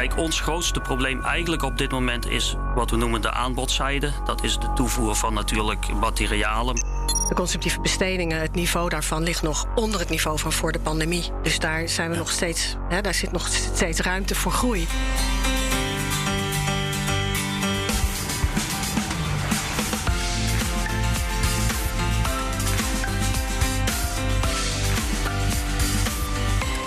Kijk, ons grootste probleem eigenlijk op dit moment is wat we noemen de aanbodzijde. Dat is de toevoer van natuurlijk materialen. De consumptieve bestedingen, het niveau daarvan ligt nog onder het niveau van voor de pandemie. Dus daar zijn we nog steeds, hè, daar zit nog steeds ruimte voor groei.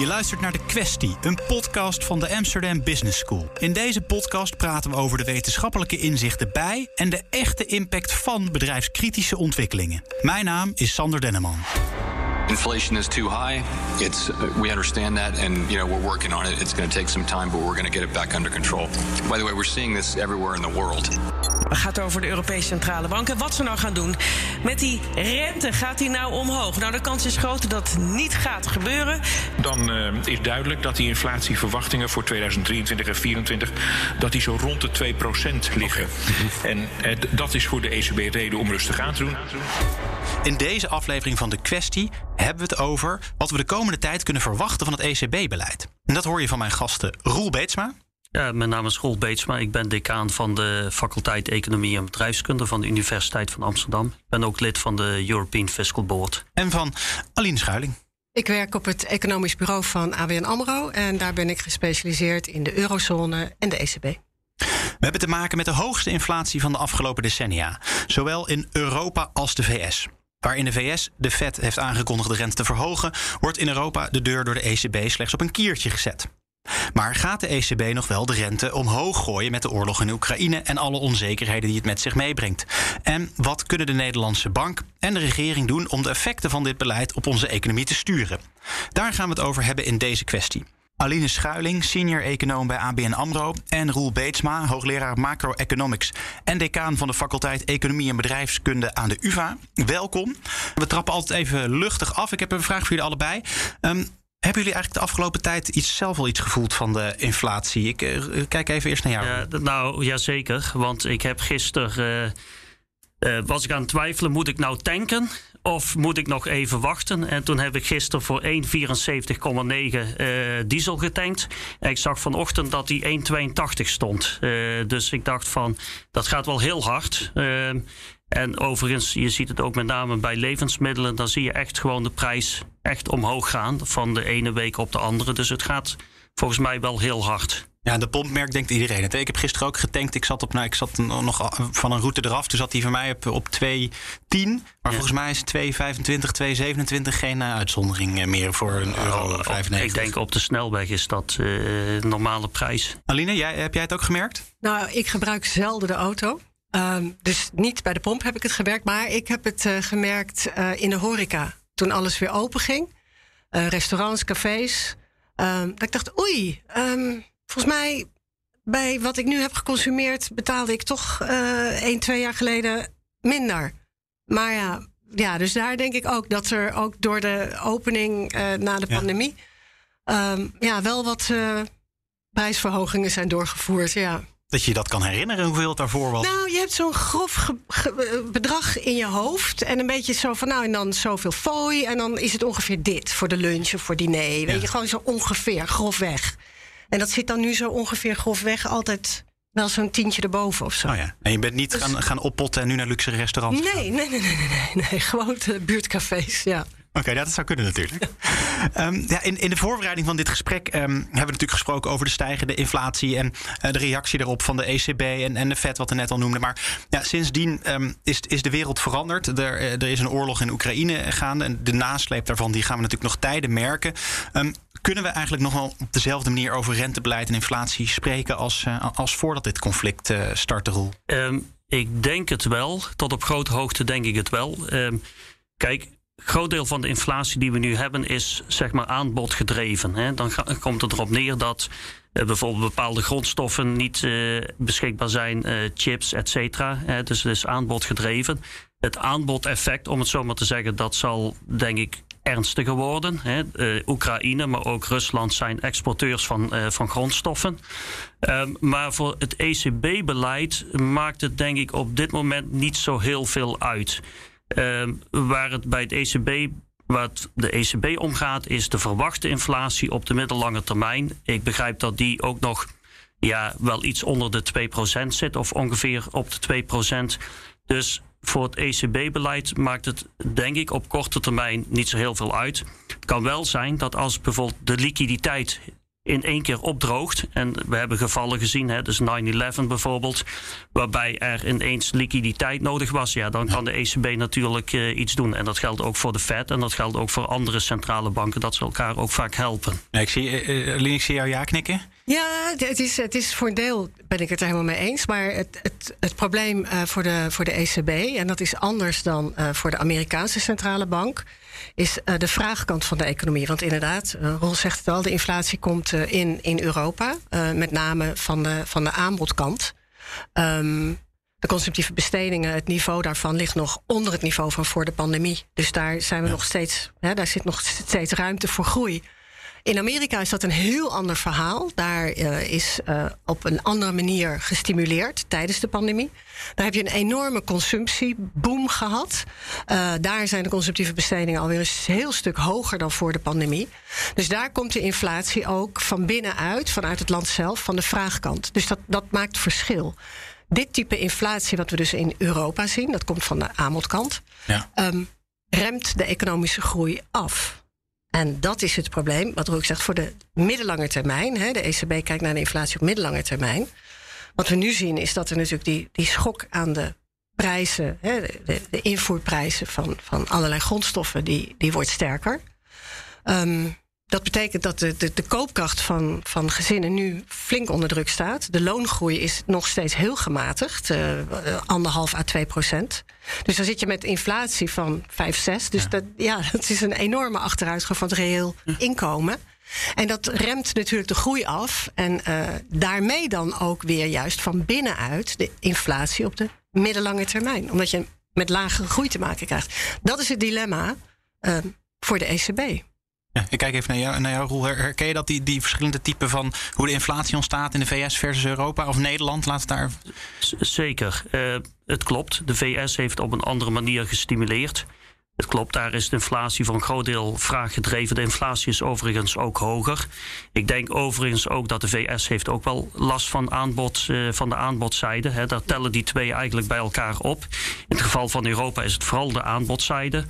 Je luistert naar De Questie, een podcast van de Amsterdam Business School. In deze podcast praten we over de wetenschappelijke inzichten bij en de echte impact van bedrijfskritische ontwikkelingen. Mijn naam is Sander Denneman. Inflation is too high. It's we understand that, and you know we're working on it. It's going to take some time, but we're going to get it back under control. By the way, we're seeing this everywhere in the world. Het gaat over de Europese Centrale Bank en wat ze nou gaan doen. Met die rente gaat die nou omhoog? Nou, de kans is groot dat dat niet gaat gebeuren. Dan uh, is duidelijk dat die inflatieverwachtingen voor 2023 en 2024 dat die zo rond de 2% liggen. Okay. En uh, dat is voor de ECB reden om rustig aan te doen. In deze aflevering van de kwestie hebben we het over wat we de komende tijd kunnen verwachten van het ECB-beleid. En dat hoor je van mijn gasten Roel Beetsma. Ja, mijn naam is Roel Beetsma. Ik ben decaan van de faculteit Economie en Bedrijfskunde van de Universiteit van Amsterdam. Ik ben ook lid van de European Fiscal Board. En van Aline Schuiling. Ik werk op het economisch bureau van ABN AMRO en daar ben ik gespecialiseerd in de eurozone en de ECB. We hebben te maken met de hoogste inflatie van de afgelopen decennia, zowel in Europa als de VS. Waar in de VS de Fed heeft aangekondigd de rente te verhogen, wordt in Europa de deur door de ECB slechts op een kiertje gezet. Maar gaat de ECB nog wel de rente omhoog gooien met de oorlog in Oekraïne en alle onzekerheden die het met zich meebrengt? En wat kunnen de Nederlandse bank en de regering doen om de effecten van dit beleid op onze economie te sturen? Daar gaan we het over hebben in deze kwestie. Aline Schuiling, senior econoom bij ABN AMRO... en Roel Beetsma, hoogleraar macroeconomics... en decaan van de faculteit Economie en Bedrijfskunde aan de UvA. Welkom. We trappen altijd even luchtig af. Ik heb een vraag voor jullie allebei. Um, hebben jullie eigenlijk de afgelopen tijd iets, zelf al iets gevoeld van de inflatie? Ik uh, kijk even eerst naar jou. Ja, nou, jazeker. Want ik heb gisteren... Uh, uh, was ik aan het twijfelen, moet ik nou tanken of moet ik nog even wachten? En toen heb ik gisteren voor 1,74,9 uh, diesel getankt. En ik zag vanochtend dat die 1,82 stond. Uh, dus ik dacht van, dat gaat wel heel hard. Uh, en overigens, je ziet het ook met name bij levensmiddelen. Dan zie je echt gewoon de prijs echt omhoog gaan van de ene week op de andere. Dus het gaat volgens mij wel heel hard. Ja, de pompmerk denkt iedereen. Ik heb gisteren ook getankt. Ik zat, op, nou, ik zat nog van een route eraf. Toen zat hij voor mij op, op 2,10. Maar ja. volgens mij is 2,25, 2,27 geen uh, uitzondering meer voor een euro. Oh, 95. Ik denk op de snelweg is dat uh, normale prijs. Aline, jij, heb jij het ook gemerkt? Nou, ik gebruik zelden de auto. Um, dus niet bij de pomp heb ik het gemerkt. Maar ik heb het uh, gemerkt in de horeca. Toen alles weer open ging. restaurants, cafés. Um, dat ik dacht, oei... Um, Volgens mij, bij wat ik nu heb geconsumeerd, betaalde ik toch uh, één, twee jaar geleden minder. Maar ja, ja, dus daar denk ik ook dat er ook door de opening uh, na de ja. pandemie. Um, ja, wel wat uh, prijsverhogingen zijn doorgevoerd. Ja. Dat je dat kan herinneren, hoeveel het daarvoor was? Nou, je hebt zo'n grof bedrag in je hoofd. En een beetje zo van, nou, en dan zoveel fooi. En dan is het ongeveer dit voor de lunch of voor diner. Ja. Weet je, gewoon zo ongeveer, grofweg. En dat zit dan nu zo ongeveer grofweg altijd wel zo'n tientje erboven of zo. Oh ja. En je bent niet dus... gaan, gaan oppotten en nu naar luxe restaurants nee, nee, nee, nee, nee, nee. Gewoon de buurtcafés, ja. Oké, okay, dat zou kunnen natuurlijk. um, ja, in, in de voorbereiding van dit gesprek um, hebben we natuurlijk gesproken over de stijgende inflatie en uh, de reactie daarop van de ECB en, en de Fed, wat we net al noemden. Maar ja, sindsdien um, is, is de wereld veranderd. Er, er is een oorlog in Oekraïne gaande en de nasleep daarvan die gaan we natuurlijk nog tijden merken. Kunnen we eigenlijk nog wel op dezelfde manier over rentebeleid en inflatie spreken als, uh, als voordat dit conflict uh, startte, Roel? ik denk het wel. Tot op grote hoogte denk ik het wel. kijk, groot deel van de inflatie die we nu hebben is zeg maar aanbodgedreven. Hè. Dan komt het erop neer dat uh, bijvoorbeeld bepaalde grondstoffen niet beschikbaar zijn, chips, et cetera. dus het is aanbodgedreven. Het aanbodeffect, om het zo maar te zeggen, dat zal denk ik ernstiger worden. Hè. Oekraïne, maar ook Rusland zijn exporteurs van, van grondstoffen. Um, maar voor het ECB-beleid maakt het denk ik op dit moment niet zo heel veel uit. Uh, waar het bij het ECB wat de ECB omgaat, is de verwachte inflatie op de middellange termijn. Ik begrijp dat die ook nog ja, wel iets onder de 2% zit, of ongeveer op de 2%. Dus voor het ECB-beleid maakt het, denk ik, op korte termijn niet zo heel veel uit. Het kan wel zijn dat als bijvoorbeeld de liquiditeit in één keer opdroogt. En we hebben gevallen gezien, hè, dus 9-11 bijvoorbeeld, waarbij er ineens liquiditeit nodig was. Ja, dan kan de ECB natuurlijk uh, iets doen. En dat geldt ook voor de Fed en dat geldt ook voor andere centrale banken, dat ze elkaar ook vaak helpen. Ik zie, uh, ik zie jou ja knikken. Ja, het is, het is voor een deel ben ik het er helemaal mee eens. Maar het, het, het probleem uh, voor, de, voor de ECB, en dat is anders dan uh, voor de Amerikaanse centrale bank, is uh, de vraagkant van de economie. Want inderdaad, Roel zegt het al, de inflatie komt in, in Europa, met name van de, van de aanbodkant. Um, de consumptieve bestedingen, het niveau daarvan ligt nog onder het niveau van voor de pandemie. Dus daar zijn we ja. nog steeds, hè, daar zit nog steeds ruimte voor groei. In Amerika is dat een heel ander verhaal. Daar uh, is uh, op een andere manier gestimuleerd tijdens de pandemie. Daar heb je een enorme consumptieboom gehad. Uh, daar zijn de consumptieve bestedingen alweer een heel stuk hoger dan voor de pandemie. Dus daar komt de inflatie ook van binnenuit, vanuit het land zelf, van de vraagkant. Dus dat, dat maakt verschil. Dit type inflatie, wat we dus in Europa zien, dat komt van de aanbodkant, ja. um, remt de economische groei af. En dat is het probleem, wat Roek zegt, voor de middellange termijn. Hè, de ECB kijkt naar de inflatie op middellange termijn. Wat we nu zien is dat er natuurlijk die, die schok aan de prijzen, hè, de, invoerprijzen van, van allerlei grondstoffen, die, die wordt sterker. Um, dat betekent dat de, de, de, koopkracht van, van gezinnen nu flink onder druk staat. De loongroei is nog steeds heel gematigd, uh, anderhalf à 2 procent. Dus dan zit je met inflatie van 5, 6. Dus ja. Dat, ja, dat is een enorme achteruitgang van het reëel inkomen. En dat remt natuurlijk de groei af. En uh, daarmee dan ook weer juist van binnenuit de inflatie op de middellange termijn. Omdat je met lagere groei te maken krijgt. Dat is het dilemma uh, voor de ECB. Ik kijk even naar jou, naar Roel. Herken je dat die, die verschillende typen van hoe de inflatie ontstaat in de VS versus Europa of Nederland? Laat het daar. Zeker. Uh, het klopt. De VS heeft op een andere manier gestimuleerd. Het klopt, daar is de inflatie voor een groot deel vraaggedreven. De inflatie is overigens ook hoger. Ik denk overigens ook dat de VS heeft ook wel last van, aanbod, uh, van de aanbodzijde. Daar tellen die twee eigenlijk bij elkaar op. In het geval van Europa is het vooral de aanbodzijde.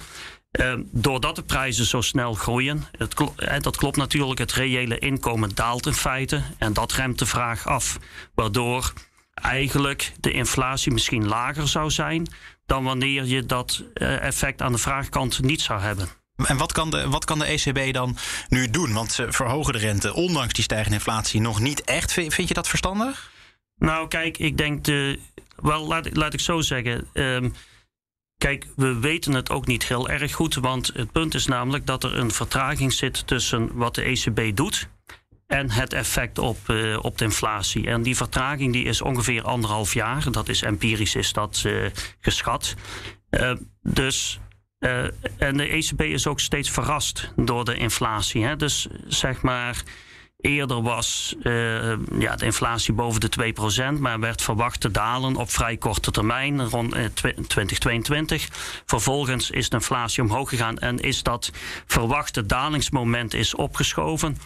Uh, doordat de prijzen zo snel groeien, het kl dat klopt natuurlijk, het reële inkomen daalt in feite. En dat remt de vraag af. Waardoor eigenlijk de inflatie misschien lager zou zijn dan wanneer je dat uh, effect aan de vraagkant niet zou hebben. En wat kan, de, wat kan de ECB dan nu doen? Want ze verhogen de rente, ondanks die stijgende inflatie, nog niet echt. Vind je dat verstandig? Nou, kijk, ik denk de. Wel, laat, laat ik zo zeggen. Um, Kijk, we weten het ook niet heel erg goed, want het punt is namelijk dat er een vertraging zit tussen wat de ECB doet en het effect op, uh, op de inflatie. En die vertraging die is ongeveer anderhalf jaar. Dat is empirisch is dat uh, geschat. Uh, dus en de ECB is ook steeds verrast door de inflatie. Hè? Dus zeg maar Eerder was uh, ja, de inflatie boven de 2%, maar werd verwacht te dalen op vrij korte termijn, rond uh, 2022. Vervolgens is de inflatie omhoog gegaan en is dat verwachte dalingsmoment is opgeschoven.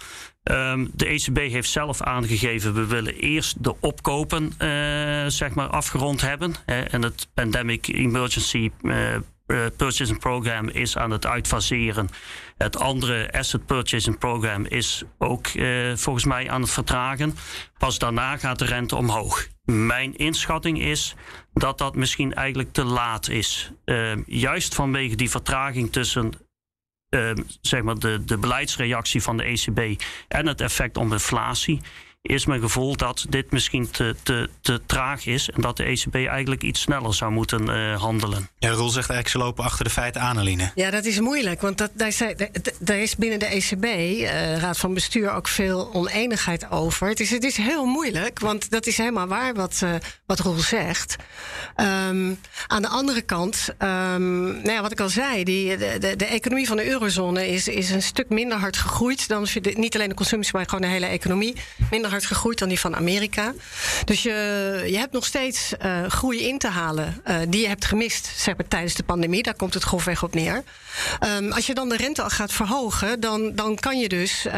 Um, de ECB heeft zelf aangegeven, we willen eerst de opkopen uh, zeg maar afgerond hebben. en het Pandemic Emergency uh, Purchasing Program is aan het uitfaseren. Het andere Asset Purchasing Program is ook uh, volgens mij aan het vertragen. Pas daarna gaat de rente omhoog. Mijn inschatting is dat dat misschien eigenlijk te laat is. Uh, juist vanwege die vertraging tussen zeg maar de, de beleidsreactie van de ECB en het effect op inflatie is mijn gevoel dat dit misschien te, te, te traag is. En dat de ECB eigenlijk iets sneller zou moeten uh, handelen. Ja, Roel zegt eigenlijk ze lopen achter de feiten aan, Aline. Ja, dat is moeilijk. Want dat, daar, daar is binnen de ECB, uh, eh, Raad van Bestuur, ook veel oneenigheid over. Het is, het is heel moeilijk, want dat is helemaal waar wat, uh, wat Roel zegt. Um, aan de andere kant, um, nou ja, wat ik al zei, die, de, de, de, economie van de eurozone is, is een stuk minder hard gegroeid dan niet alleen de consumptie, maar gewoon de hele economie. Minder hard gegroeid dan die van Amerika. Dus je, je hebt nog steeds uh, groei in te halen uh, die je hebt gemist zeg maar, tijdens de pandemie. Daar komt het grofweg op neer. Um, als je dan de rente al gaat verhogen, dan, dan kan je dus uh,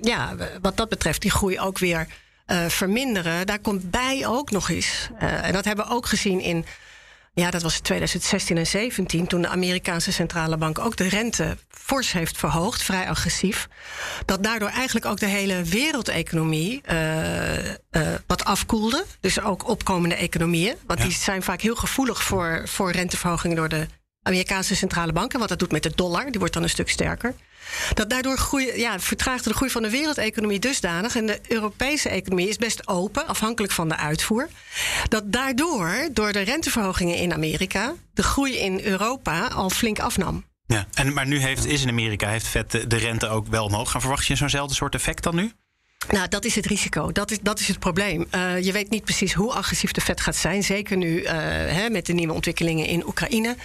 ja, wat dat betreft die groei ook weer eh, verminderen. Daar komt bij ook nog eens. eh, en dat hebben we ook gezien in. Ja, dat was 2016 en 17, toen de Amerikaanse centrale bank ook de rente fors heeft verhoogd, vrij agressief. Dat daardoor eigenlijk ook de hele wereldeconomie eh, eh, wat afkoelde. Dus ook opkomende economieën. Want Ja. die zijn vaak heel gevoelig voor, voor renteverhogingen door de Amerikaanse centrale banken. Wat dat doet met de dollar, die wordt dan een stuk sterker. Dat daardoor groei, ja, vertraagde de groei van de wereldeconomie dusdanig. En de Europese economie is best open, afhankelijk van de uitvoer. Dat daardoor, door de renteverhogingen in Amerika, de groei in Europa al flink afnam. Ja. En, maar nu heeft, is in Amerika heeft de, de rente ook wel omhoog gaan. Verwacht je zo'nzelfde soort effect dan nu? Nou, dat is het risico. Dat is, dat is het probleem. Eh, je weet niet precies hoe agressief de Fed gaat zijn. Zeker nu eh, hè, met de nieuwe ontwikkelingen in Oekraïne.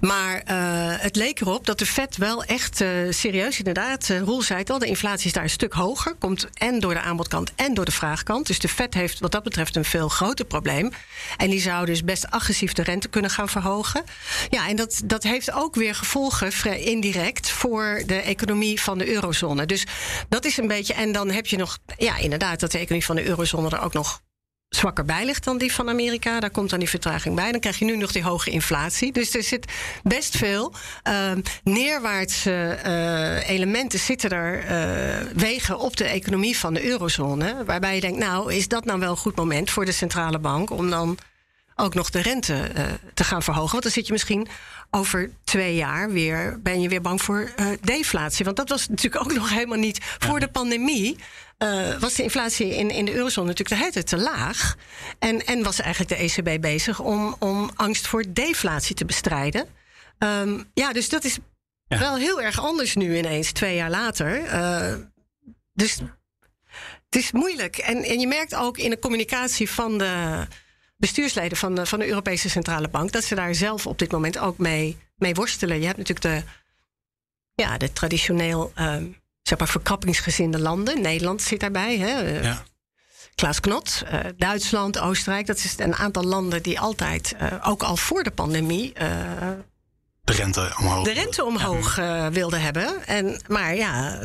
Maar eh, het leek erop dat de Fed wel echt serieus, inderdaad, Roel zei het al, de inflatie is daar een stuk hoger. Komt en door de aanbodkant en door de vraagkant. Dus de Fed heeft wat dat betreft een veel groter probleem. En die zou dus best agressief de rente kunnen gaan verhogen. Ja, en dat, dat heeft ook weer gevolgen, indirect, voor de economie van de eurozone. Dus dat is een beetje. En dan heb je nog, ja, inderdaad, dat de economie van de eurozone er ook nog zwakker bij ligt dan die van Amerika. Daar komt dan die vertraging bij. Dan krijg je nu nog die hoge inflatie. Dus er zit best veel uh, neerwaartse uh, elementen zitten er uh, wegen op de economie van de eurozone. Waarbij je denkt, nou, is dat nou wel een goed moment voor de centrale bank om dan ook nog de rente uh, te gaan verhogen? Want dan zit je misschien over twee jaar weer, ben je weer bang voor uh, deflatie. Want dat was natuurlijk ook nog helemaal niet voor de pandemie. Uh, was de inflatie in, in de eurozone natuurlijk de hele te laag. En, en was eigenlijk de ECB bezig om, om angst voor deflatie te bestrijden. Um, ja, dus dat is ja. wel heel erg anders nu ineens, twee jaar later. Uh, dus het is moeilijk. En, en je merkt ook in de communicatie van de bestuursleden van de, van de Europese Centrale Bank dat ze daar zelf op dit moment ook mee, mee worstelen. Je hebt natuurlijk de, ja, de traditioneel. Um, zeg maar verkrappingsgezinde landen. Nederland zit daarbij. Hè? Ja. Klaas Knot, uh, Duitsland, Oostenrijk. Dat is een aantal landen die altijd, uh, ook al voor de pandemie... Uh, de rente omhoog, de rente omhoog wilden hebben. En, maar ja,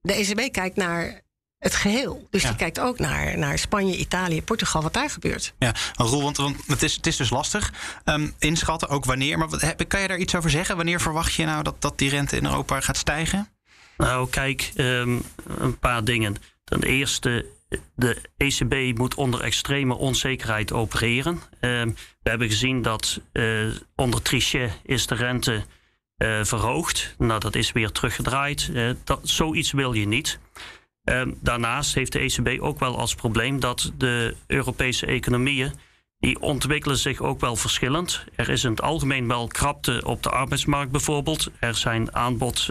de ECB kijkt naar het geheel. Dus ja. die kijkt ook naar, naar Spanje, Italië, Portugal, wat daar gebeurt. Ja, Roel, want, want het, is, het is dus lastig. Um, inschatten ook wanneer. Maar wat, kan je daar iets over zeggen? Wanneer verwacht je nou dat, dat die rente in Europa gaat stijgen? Nou, kijk, um, een paar dingen. Ten eerste, de ECB moet onder extreme onzekerheid opereren. Um, we hebben gezien dat uh, onder Trichet is de rente uh, verhoogd. Nou, dat is weer teruggedraaid. Uh, dat, zoiets wil je niet. Um, daarnaast heeft de ECB ook wel als probleem dat de Europese economieën die ontwikkelen zich ook wel verschillend. Er is in het algemeen wel krapte op de arbeidsmarkt bijvoorbeeld. Er zijn aanbod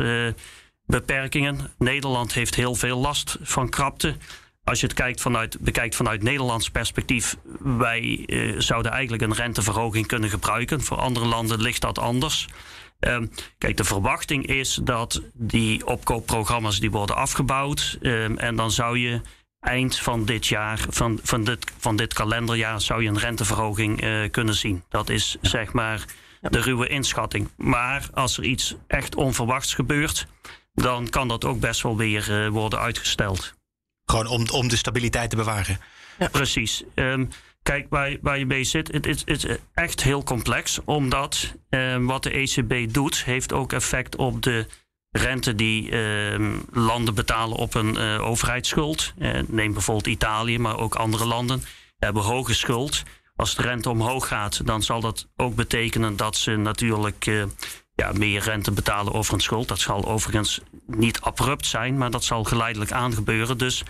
beperkingen. Nederland heeft heel veel last van krapte. Als je het kijkt vanuit, bekijkt vanuit Nederlands perspectief, wij uh, zouden eigenlijk een renteverhoging kunnen gebruiken. Voor andere landen ligt dat anders. Um, kijk, de verwachting is dat die opkoopprogramma's die worden afgebouwd. Um, en dan zou je eind van dit jaar, van, van, dit, van dit kalenderjaar, zou je een renteverhoging uh, kunnen zien. Dat is zeg maar de ruwe inschatting. Maar als er iets echt onverwachts gebeurt, dan kan dat ook best wel weer uh, worden uitgesteld. Gewoon om, om de stabiliteit te bewaren. Ja. Precies. Um, kijk, waar, waar je mee zit, het is, is echt heel complex. Omdat um, wat de ECB doet, heeft ook effect op de rente die um, landen betalen op een uh, overheidsschuld. Uh, neem bijvoorbeeld Italië, maar ook andere landen hebben hoge schuld. Als de rente omhoog gaat, dan zal dat ook betekenen dat ze natuurlijk uh, ja, meer rente betalen over een schuld. Dat zal overigens niet abrupt zijn, maar dat zal geleidelijk aangebeuren. Dus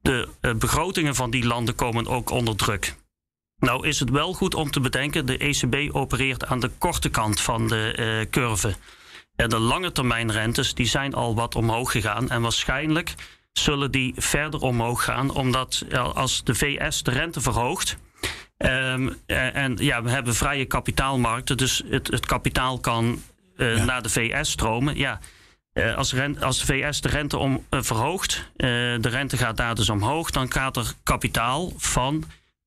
de begrotingen van die landen komen ook onder druk. Nou is het wel goed om te bedenken, de ECB opereert aan de korte kant van de uh, curve. En de lange termijn rentes die zijn al wat omhoog gegaan en waarschijnlijk zullen die verder omhoog gaan, omdat als de VS de rente verhoogt, Um, en ja, we hebben vrije kapitaalmarkten, dus het, het kapitaal kan uh, ja. naar de VS stromen. Ja, uh, als, rent, als de VS de rente om, uh, verhoogt, de rente gaat daar dus omhoog, dan gaat er kapitaal van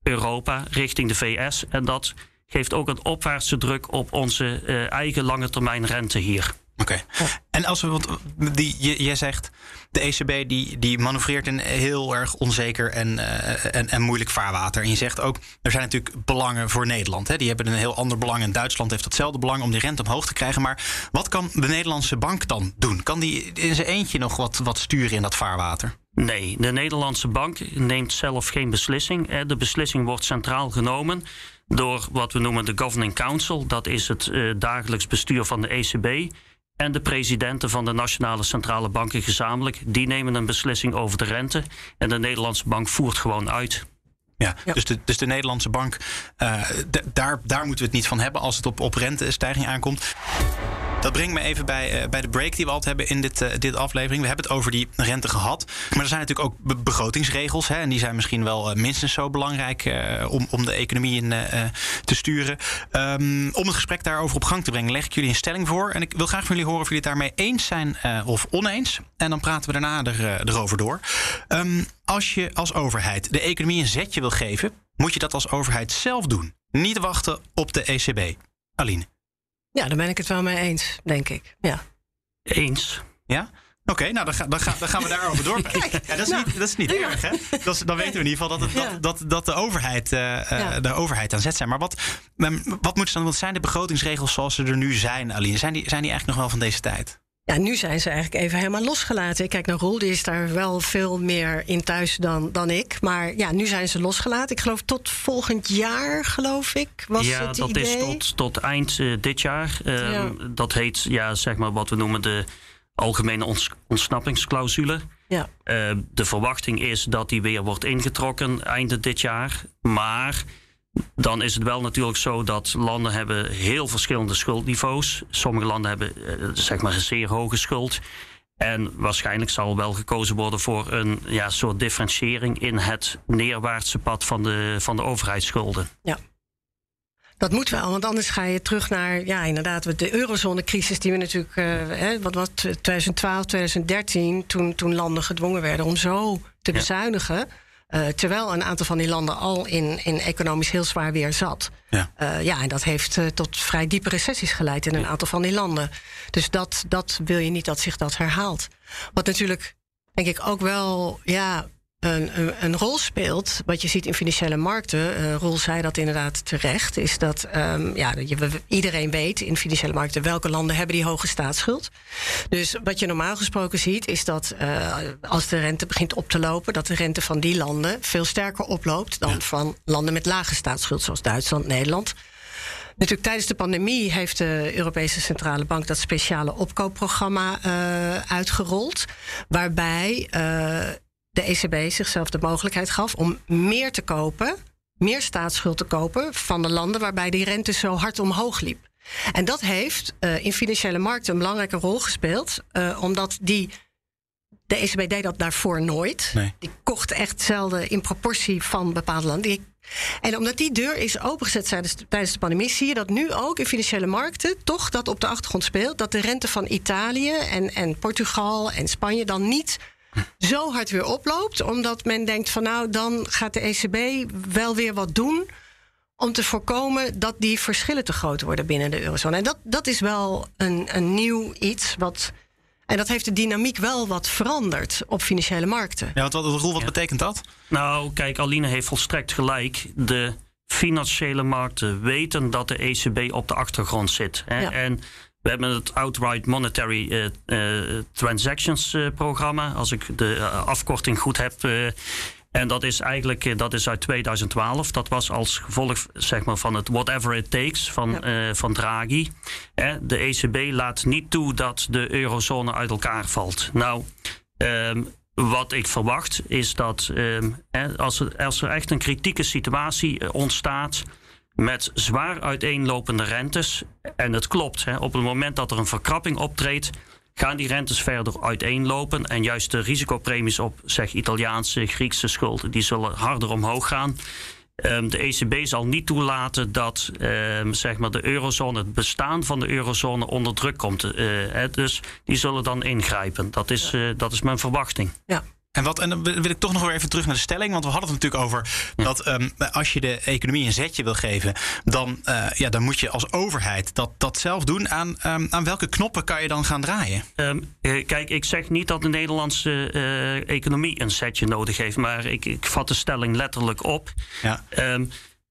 Europa richting de VS. En dat geeft ook een opwaartse druk op onze eigen lange termijn rente hier. Oké. En als we, want die, jij zegt, de ECB die, die manoeuvreert in heel erg onzeker en, eh, en, en moeilijk vaarwater. En je zegt ook, er zijn natuurlijk belangen voor Nederland. Hè? Die hebben een heel ander belang. En Duitsland heeft hetzelfde belang om die rente omhoog te krijgen. Maar wat kan de Nederlandse bank dan doen? Kan die in zijn eentje nog wat, wat sturen in dat vaarwater? Nee, de Nederlandse bank neemt zelf geen beslissing. De beslissing wordt centraal genomen door wat we noemen de Governing Council. Dat is het uh, dagelijks bestuur van de ECB. En de presidenten van de nationale centrale banken gezamenlijk. Die nemen een beslissing over de rente. En de Nederlandse bank voert gewoon uit. Ja, Dus, de, dus de Nederlandse bank, uh, daar, daar moeten we het niet van hebben als het op, op rentestijging aankomt. Dat brengt me even bij, uh, bij de break die we altijd hebben in dit, uh, dit aflevering. We hebben het over die rente gehad. Maar er zijn natuurlijk ook be begrotingsregels. Hè, en die zijn misschien wel uh, minstens zo belangrijk om, om de economie in te sturen. Um, om het gesprek daarover op gang te brengen, leg ik jullie een stelling voor. En ik wil graag van jullie horen of jullie het daarmee eens zijn of oneens. En dan praten we daarna er, erover door. Um, als je als overheid de economie een zetje wil geven, moet je dat als overheid zelf doen. Niet wachten op de ECB. Aline. Ja, daar ben ik het wel mee eens, denk ik. Ja. Eens. Ja? Oké, okay, nou dan, ga, dan, ga, dan, gaan we daarover door. Ja, dat is nou, niet, dat is niet ja. erg, hè? Dat is, dan weten we in ieder geval dat, het, dat, dat, dat de, overheid, uh, de overheid aan zet zijn. Maar wat, wat moeten ze dan? Wat zijn de begrotingsregels zoals ze er nu zijn, Aline? Zijn die, zijn die eigenlijk nog wel van deze tijd? Ja, nu zijn ze eigenlijk even helemaal losgelaten. Ik kijk naar Roel, die is daar wel veel meer in thuis dan, dan ik. Maar ja, nu zijn ze losgelaten. Ik geloof tot volgend jaar, geloof ik, was ja, het dat idee. is tot, tot eind uh, dit jaar. Ja. Dat heet, ja, zeg maar wat we noemen de algemene ons, ontsnappingsclausule. Ja. Uh, de verwachting is dat die weer wordt ingetrokken einde dit jaar. Maar dan is het wel natuurlijk zo dat landen hebben heel verschillende schuldniveaus. Sommige landen hebben uh, zeg maar een zeer hoge schuld. En waarschijnlijk zal wel gekozen worden voor een ja, soort differentiëring in het neerwaartse pad van de, van de overheidsschulden. Ja. Dat moet wel, want anders ga je terug naar, ja, inderdaad, de eurozonecrisis die we natuurlijk, hè, wat was 2012, 2013, toen, toen landen gedwongen werden om zo te ja. Uh, terwijl een aantal van die landen al in, in economisch heel zwaar weer zat. Ja, uh, ja en dat heeft uh, tot vrij diepe recessies geleid in een aantal van die landen. Dus dat, dat wil je niet dat zich dat herhaalt. Wat natuurlijk, denk ik, ook wel ja, een, een, een, rol speelt, wat je ziet in financiële markten, uh, Roel zei dat inderdaad terecht, is dat um, ja, je, iedereen weet in financiële markten welke landen hebben die hoge staatsschuld. Dus wat je normaal gesproken ziet, is dat uh, als de rente begint op te lopen, dat de rente van die landen veel sterker oploopt dan ja. van landen met lage staatsschuld, zoals Duitsland, Nederland. Natuurlijk, tijdens de pandemie heeft de Europese Centrale Bank dat speciale opkoopprogramma uh, uitgerold. Waarbij uh, de ECB zichzelf de mogelijkheid gaf om meer te kopen, meer staatsschuld te kopen van de landen waarbij die rente zo hard omhoog liep. En dat heeft uh, in financiële markten een belangrijke rol gespeeld, uh, omdat die. De ECB deed dat daarvoor nooit. Nee. Die kocht echt zelden in proportie van bepaalde landen. Die, en omdat die deur is opengezet tijdens de, tijdens de pandemie, zie je dat nu ook in financiële markten toch dat op de achtergrond speelt. Dat de rente van Italië en, en Portugal en Spanje dan niet zo hard weer oploopt. Omdat men denkt van nou, dan gaat de ECB wel weer wat doen. Om te voorkomen dat die verschillen te groot worden binnen de eurozone. En dat, dat is wel een, een nieuw iets wat. En dat heeft de dynamiek wel wat veranderd op financiële markten. Ja, wat, wat, Roel, wat ja. betekent dat? Nou, kijk, Aline heeft volstrekt gelijk. De financiële markten weten dat de ECB op de achtergrond zit. Hè? Ja. En we hebben het Outright Monetary uh, uh, Transactions uh, programma, als ik de afkorting goed heb. en dat is eigenlijk dat is uit 2012. Dat was als gevolg zeg maar, van het Whatever It Takes van, ja. van Draghi. de ECB laat niet toe dat de eurozone uit elkaar valt. Nou, um, wat ik verwacht is dat um, als, er, als er echt een kritieke situatie ontstaat met zwaar uiteenlopende rentes. En het klopt, hè, op het moment dat er een verkrapping optreedt, gaan die rentes verder uiteenlopen. En juist de risicopremies op zeg, Italiaanse, Griekse schuld, die zullen harder omhoog gaan. Um, de ECB zal niet toelaten dat um, zeg maar de eurozone, het bestaan van de eurozone onder druk komt. Uh, hè, dus die zullen dan ingrijpen. Dat is, uh, dat is mijn verwachting. Ja. En, wat, en dan wil ik toch nog weer even terug naar de stelling. Want we hadden het natuurlijk over dat um, als je de economie een zetje wil geven, dan, uh, ja, dan moet je als overheid dat, dat zelf doen. Aan, um, aan welke knoppen kan je dan gaan draaien? Um, kijk, ik zeg niet dat de Nederlandse uh, economie een zetje nodig heeft, maar ik, ik vat de stelling letterlijk op. Ja.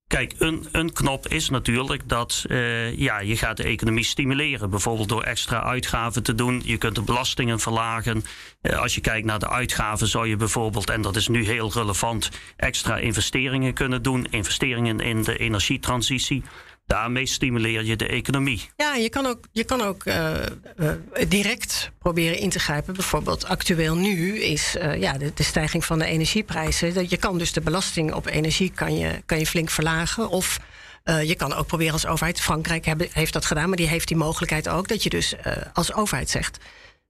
Kijk, een, een knop is natuurlijk dat uh, ja, je gaat de economie stimuleren. Bijvoorbeeld door extra uitgaven te doen. Je kunt de belastingen verlagen. Uh, als je kijkt naar de uitgaven zou je bijvoorbeeld, en dat is nu heel relevant, extra investeringen kunnen doen. Investeringen in de energietransitie. Daarmee stimuleer je de economie. Ja, je kan ook, je kan ook uh, uh, direct proberen in te grijpen. Bijvoorbeeld actueel nu is uh, ja, de, stijging van de energieprijzen. Je kan dus de belasting op energie kan je, kan je flink verlagen. Of je kan ook proberen als overheid. Frankrijk heeft dat gedaan, maar die heeft die mogelijkheid ook. Dat je dus als overheid zegt.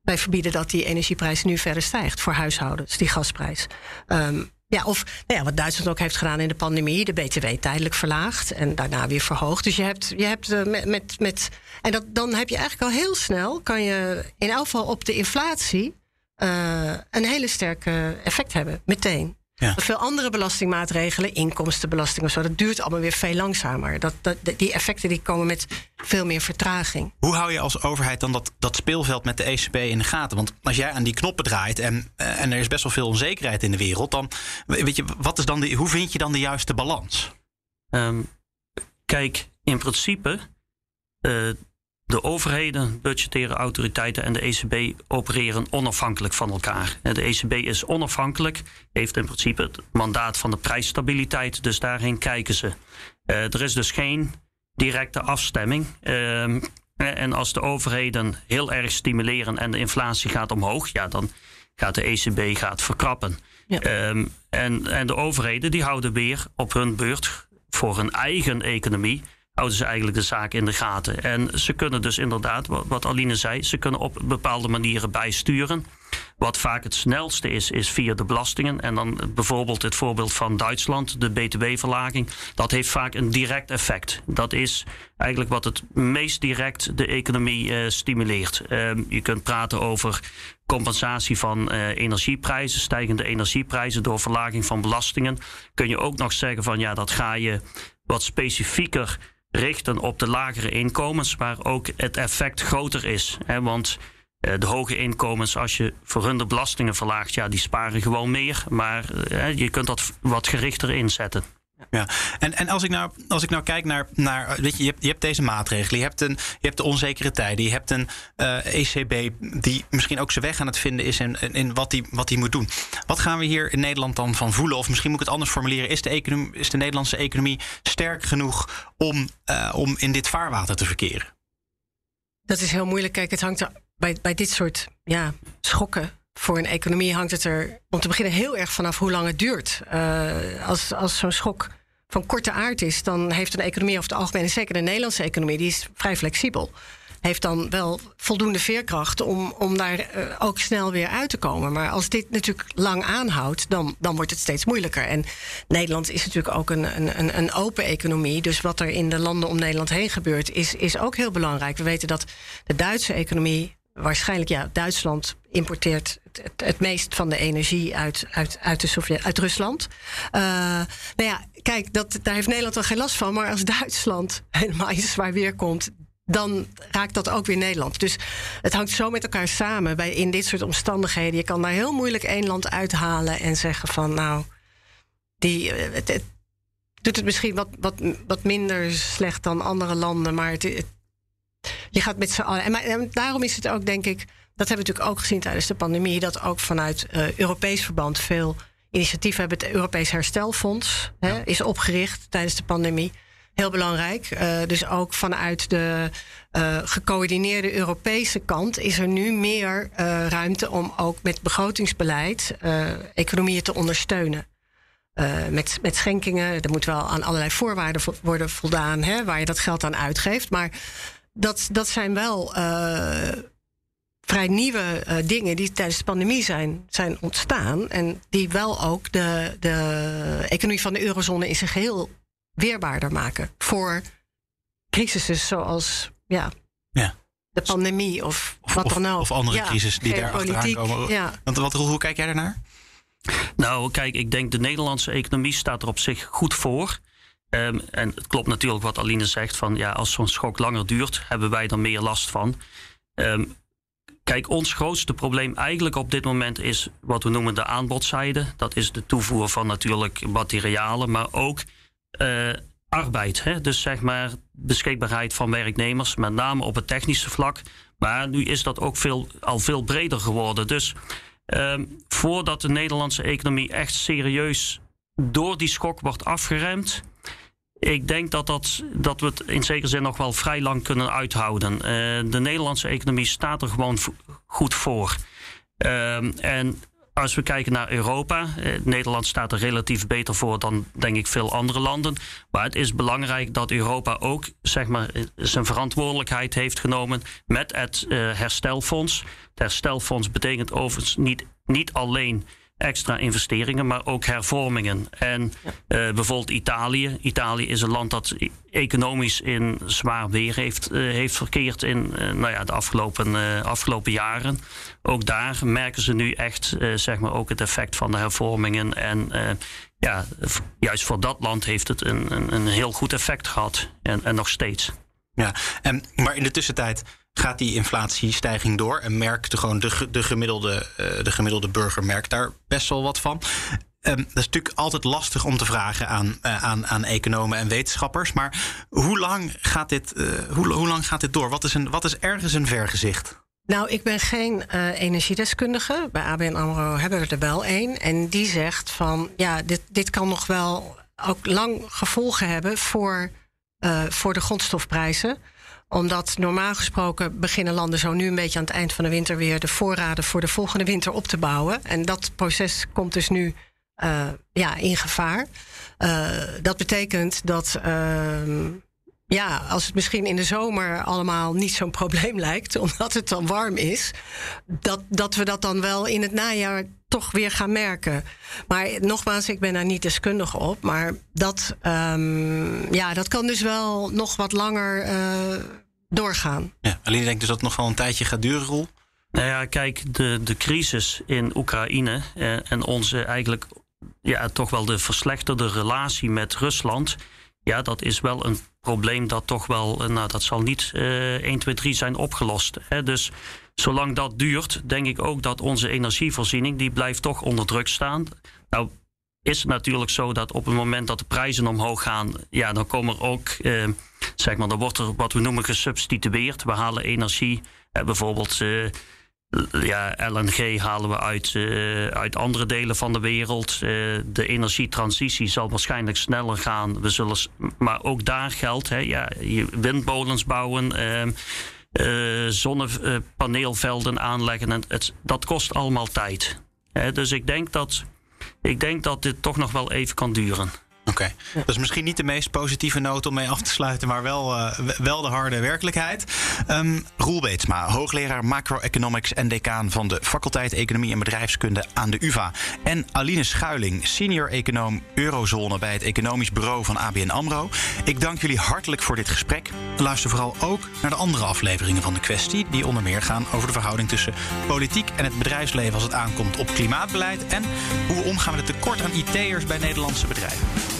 Wij verbieden dat die energieprijs nu verder stijgt voor huishoudens, die gasprijs. Um, ja, of nou ja, wat Duitsland ook heeft gedaan in de pandemie, de BTW tijdelijk verlaagd en daarna weer verhoogd. Dus je hebt, je hebt uh, met, met. En dat, dan heb je eigenlijk al heel snel, kan je in elk geval op de inflatie uh, een hele sterke effect hebben, meteen. Ja. Veel andere belastingmaatregelen, inkomstenbelasting of zo, dat duurt allemaal weer veel langzamer. Dat, dat, die effecten die komen met veel meer vertraging. Hoe hou je als overheid dan dat, dat speelveld met de ECB in de gaten? Want als jij aan die knoppen draait en, eh, en er is best wel veel onzekerheid in de wereld, dan weet je, wat is dan de, hoe vind je dan de juiste balans? Um, kijk, in principe, uh, de overheden, budgettaire autoriteiten en de ECB opereren onafhankelijk van elkaar. De ECB is onafhankelijk, heeft in principe het mandaat van de prijsstabiliteit, dus daarheen kijken ze. Uh, er is dus geen directe afstemming. Uh, en als de overheden heel erg stimuleren en de inflatie gaat omhoog, ja, dan gaat de ECB gaat verkrappen. Ja. Um, en, en de overheden die houden weer op hun beurt voor hun eigen economie houden ze eigenlijk de zaak in de gaten. En ze kunnen dus inderdaad, wat Aline zei, ze kunnen op bepaalde manieren bijsturen. Wat vaak het snelste is, is via de belastingen. En dan bijvoorbeeld het voorbeeld van Duitsland, de btw-verlaging. Dat heeft vaak een direct effect. Dat is eigenlijk wat het meest direct de economie uh, stimuleert. Uh, je kunt praten over compensatie van uh, energieprijzen, stijgende energieprijzen door verlaging van belastingen. Kun je ook nog zeggen van ja, dat ga je wat specifieker richten op de lagere inkomens, waar ook het effect groter is. Hè? Want uh, de hoge inkomens, als je voor hun de belastingen verlaagt, ja, die sparen gewoon meer. Maar uh, je kunt dat wat gerichter inzetten. Ja, en, en als, ik nou, als ik nou kijk naar, naar weet je, je hebt, je hebt deze maatregelen, je hebt, een, je hebt de onzekere tijden, je hebt een ECB die misschien ook zijn weg aan het vinden is in, in wat hij wat die moet doen. Wat gaan we hier in Nederland dan van voelen? Of misschien moet ik het anders formuleren. Is de, economie, is de Nederlandse economie sterk genoeg om, uh, om in dit vaarwater te verkeren? Dat is heel moeilijk. Kijk, het hangt bij, bij dit soort ja, schokken voor een economie hangt het er om te beginnen heel erg vanaf hoe lang het duurt. Uh, als als zo'n schok van korte aard is, dan heeft een economie over het algemeen, en zeker de Nederlandse economie, die is vrij flexibel. Heeft dan wel voldoende veerkracht om, om daar uh, ook snel weer uit te komen. Maar als dit natuurlijk lang aanhoudt, dan, dan wordt het steeds moeilijker. En Nederland is natuurlijk ook een, een, een open economie. Dus wat er in de landen om Nederland heen gebeurt, is, is ook heel belangrijk. We weten dat de Duitse economie waarschijnlijk, ja, Duitsland importeert het, meest van de energie uit, uit, uit, de Sovjet, uit Rusland. Uh, nou ja, kijk, dat, daar heeft Nederland wel geen last van. Maar als Duitsland helemaal in zwaar weer komt, dan raakt dat ook weer Nederland. Dus het hangt zo met elkaar samen bij, in dit soort omstandigheden. Je kan daar heel moeilijk één land uithalen en zeggen van nou, die, eh, het, het doet het misschien wat, wat, wat minder slecht dan andere landen, maar het je gaat met z'n allen. En, maar, en, daarom is het ook, denk ik, dat hebben we natuurlijk ook gezien tijdens de pandemie, dat ook vanuit uh, Europees verband veel initiatieven hebben. Het Europees Herstelfonds ja. hè, is opgericht tijdens de pandemie. Heel belangrijk. Uh, dus ook vanuit de uh, gecoördineerde Europese kant is er nu meer ruimte om ook met begrotingsbeleid economieën te ondersteunen. met, met schenkingen, er moet wel aan allerlei voorwaarden worden voldaan hè, waar je dat geld aan uitgeeft. Maar dat, dat zijn wel uh, vrij nieuwe uh, dingen die tijdens de pandemie zijn, zijn ontstaan. En die wel ook de, de economie van de eurozone in zijn geheel weerbaarder maken voor crisissen zoals ja, ja. de pandemie of, of wat dan ook. Of andere ja, crisis die daar achteraan komen. Ja. Want wat, hoe kijk jij daarnaar? Nou, kijk, ik denk de Nederlandse economie staat er op zich goed voor. En het klopt natuurlijk wat Aline zegt: van ja, als zo'n schok langer duurt, hebben wij er meer last van. Um, kijk, ons grootste probleem eigenlijk op dit moment is wat we noemen de aanbodzijde. Dat is de toevoer van natuurlijk materialen, maar ook uh, arbeid. Hè? Dus zeg maar beschikbaarheid van werknemers, met name op het technische vlak. Maar nu is dat ook veel, al veel breder geworden. Dus um, voordat de Nederlandse economie echt serieus door die schok wordt afgeremd. Ik denk dat, dat, dat we het in zekere zin nog wel vrij lang kunnen uithouden. Uh, de Nederlandse economie staat er gewoon goed voor. Uh, en als we kijken naar Europa, eh, Nederland staat er relatief beter voor dan denk ik veel andere landen. Maar het is belangrijk dat Europa ook zeg maar, eh, zijn verantwoordelijkheid heeft genomen met het herstelfonds. Het herstelfonds betekent overigens niet, niet alleen extra investeringen, maar ook hervormingen. En uh, bijvoorbeeld Italië. Italië is een land dat economisch in zwaar weer heeft, uh, heeft verkeerd in uh, nou ja, de afgelopen, afgelopen jaren. Ook daar merken ze nu echt zeg maar ook het effect van de hervormingen. En ja, juist voor dat land heeft het een, een, een heel goed effect gehad. En, en nog steeds. Ja, en, maar in de tussentijd gaat die inflatiestijging door. En merkt gewoon de, de, gemiddelde, uh, de gemiddelde burger merkt daar best wel wat van. Um, dat is natuurlijk altijd lastig om te vragen aan, uh, aan, aan economen en wetenschappers. Maar hoe lang gaat dit, uh, hoe, hoe lang gaat dit door? Wat is, een, wat is ergens een vergezicht? Nou, ik ben geen uh, energiedeskundige. Bij ABN AMRO hebben we er wel één. En die zegt van, ja, dit, dit kan nog wel ook lang gevolgen hebben voor, voor de grondstofprijzen omdat normaal gesproken beginnen landen zo nu een beetje aan het eind van de winter weer de voorraden voor de volgende winter op te bouwen. En dat proces komt dus nu uh, ja, in gevaar. Uh, dat betekent dat. Uh, ja, als het misschien in de zomer allemaal niet zo'n probleem lijkt, omdat het dan warm is, dat, dat we dat dan wel in het najaar toch weer gaan merken. Maar nogmaals, ik ben daar niet deskundig op. Maar dat, um, ja, dat kan dus wel nog wat langer uh, doorgaan. Ja, alleen denk dus dat het nog wel een tijdje gaat duren, Roel? Nou ja, kijk, de, de crisis in Oekraïne uh, en onze eigenlijk ja, toch wel de verslechterde relatie met Rusland. Ja, dat is wel een probleem dat toch wel, nou, dat zal niet uh, 1, 2, 3 zijn opgelost. Hè? Dus zolang dat duurt, denk ik ook dat onze energievoorziening, die blijft toch onder druk staan. Nou, is het natuurlijk zo dat op het moment dat de prijzen omhoog gaan, ja, dan komen er ook, eh, zeg maar, dan wordt er wat we noemen gesubstitueerd. We halen energie, eh, bijvoorbeeld. Eh, ja, LNG halen we uit, uh, uit andere delen van de wereld. Uh, de energietransitie zal waarschijnlijk sneller gaan. We zullen, maar ook daar geldt, hè, ja, windmolens bouwen, uh, zonnepaneelvelden aanleggen. En het, dat kost allemaal tijd. Dus ik denk, dat, ik denk dat dit toch nog wel even kan duren. Oké, okay. ja. dat is misschien niet de meest positieve noot om mee af te sluiten, maar wel, uh, wel de harde werkelijkheid. Um, Roel Beetsma, hoogleraar macroeconomics en decaan van de faculteit Economie en Bedrijfskunde aan de UVA. En Aline Schuiling, senior econoom Eurozone bij het Economisch Bureau van ABN Amro. Ik dank jullie hartelijk voor dit gesprek. Luister vooral ook naar de andere afleveringen van de kwestie, die onder meer gaan over de verhouding tussen politiek en het bedrijfsleven als het aankomt op klimaatbeleid en hoe we omgaan met het tekort aan IT'ers bij Nederlandse bedrijven.